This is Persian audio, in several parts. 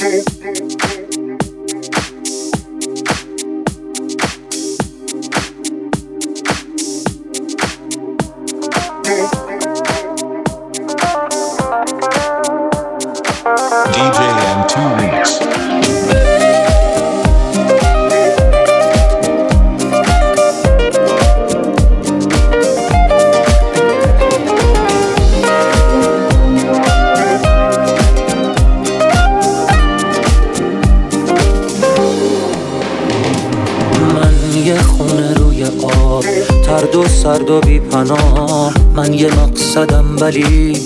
DJ سرد و بی پناه. من یه مقصدم ولی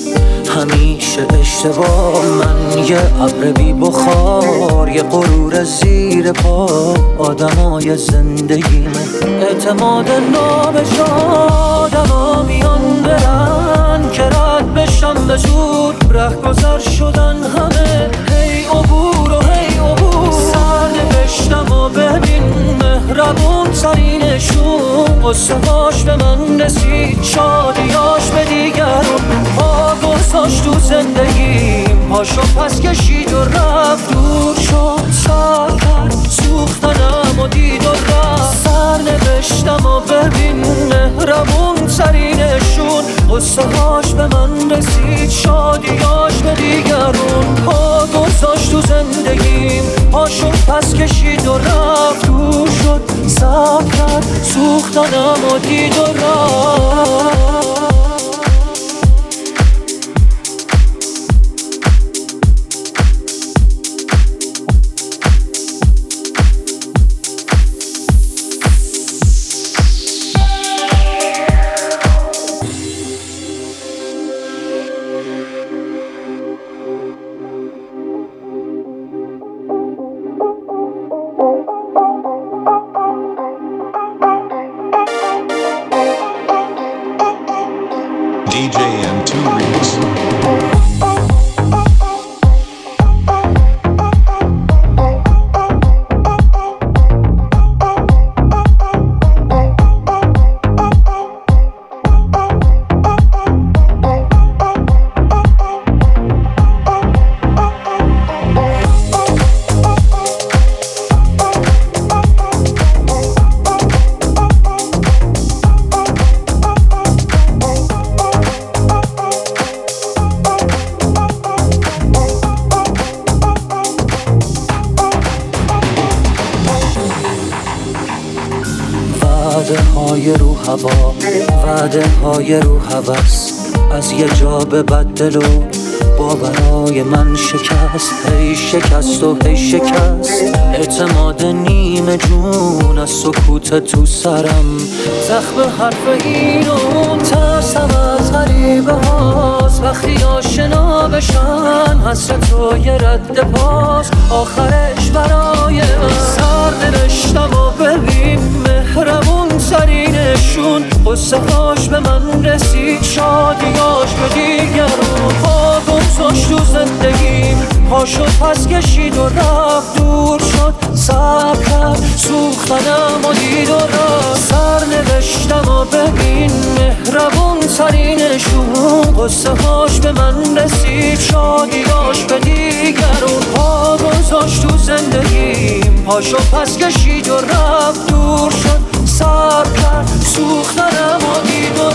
همیشه اشتباه. من یه ابر بی بخار یه غرور زیر پا. آدمای زندگی اعتماد نابشاد آدما میان برن. که رد بشم به زور ره گذر شدن همه. قصه به من رسید شادیاش به دیگرون پا گذاشت تو زندگیم. پاشو پس کشید و رفت دور شد سر کرد سوختنم و دید و رفت. سر نوشتم و ببین مهربون سرینشون قصه به من رسید شادیاش به دیگرون پا گذاشت تو زندگیم. پاشو پس کشید و رفت دور شد سر سوختنم و دید و DJ and two weeks. رفت های رو هوس. از یه جا به بدل و باورای من شکست. هی شکست و هی شکست. اعتماد نیم جون از سکوت تو سرم. زخم حرف این و ترسم از غریبه هاست. وقتی آشنا بشن حسرت و یه رد پاس آخرش برای من سر نوشتم و سرینشون قصه به من رسید شادیاش به دیگرون پا گذاشت تو زندگیم. پا شد پس کشید و رفت دور شد. سب کرد سوختنم و دید و رفت. سر نوشتم و ببین مهربون سرینشون قصه هاش به من رسید شادیاش به دیگرون پا گذاشت تو زندگیم. پا شد پس کشید و رفت دور شد. سر کرد سوختنم و و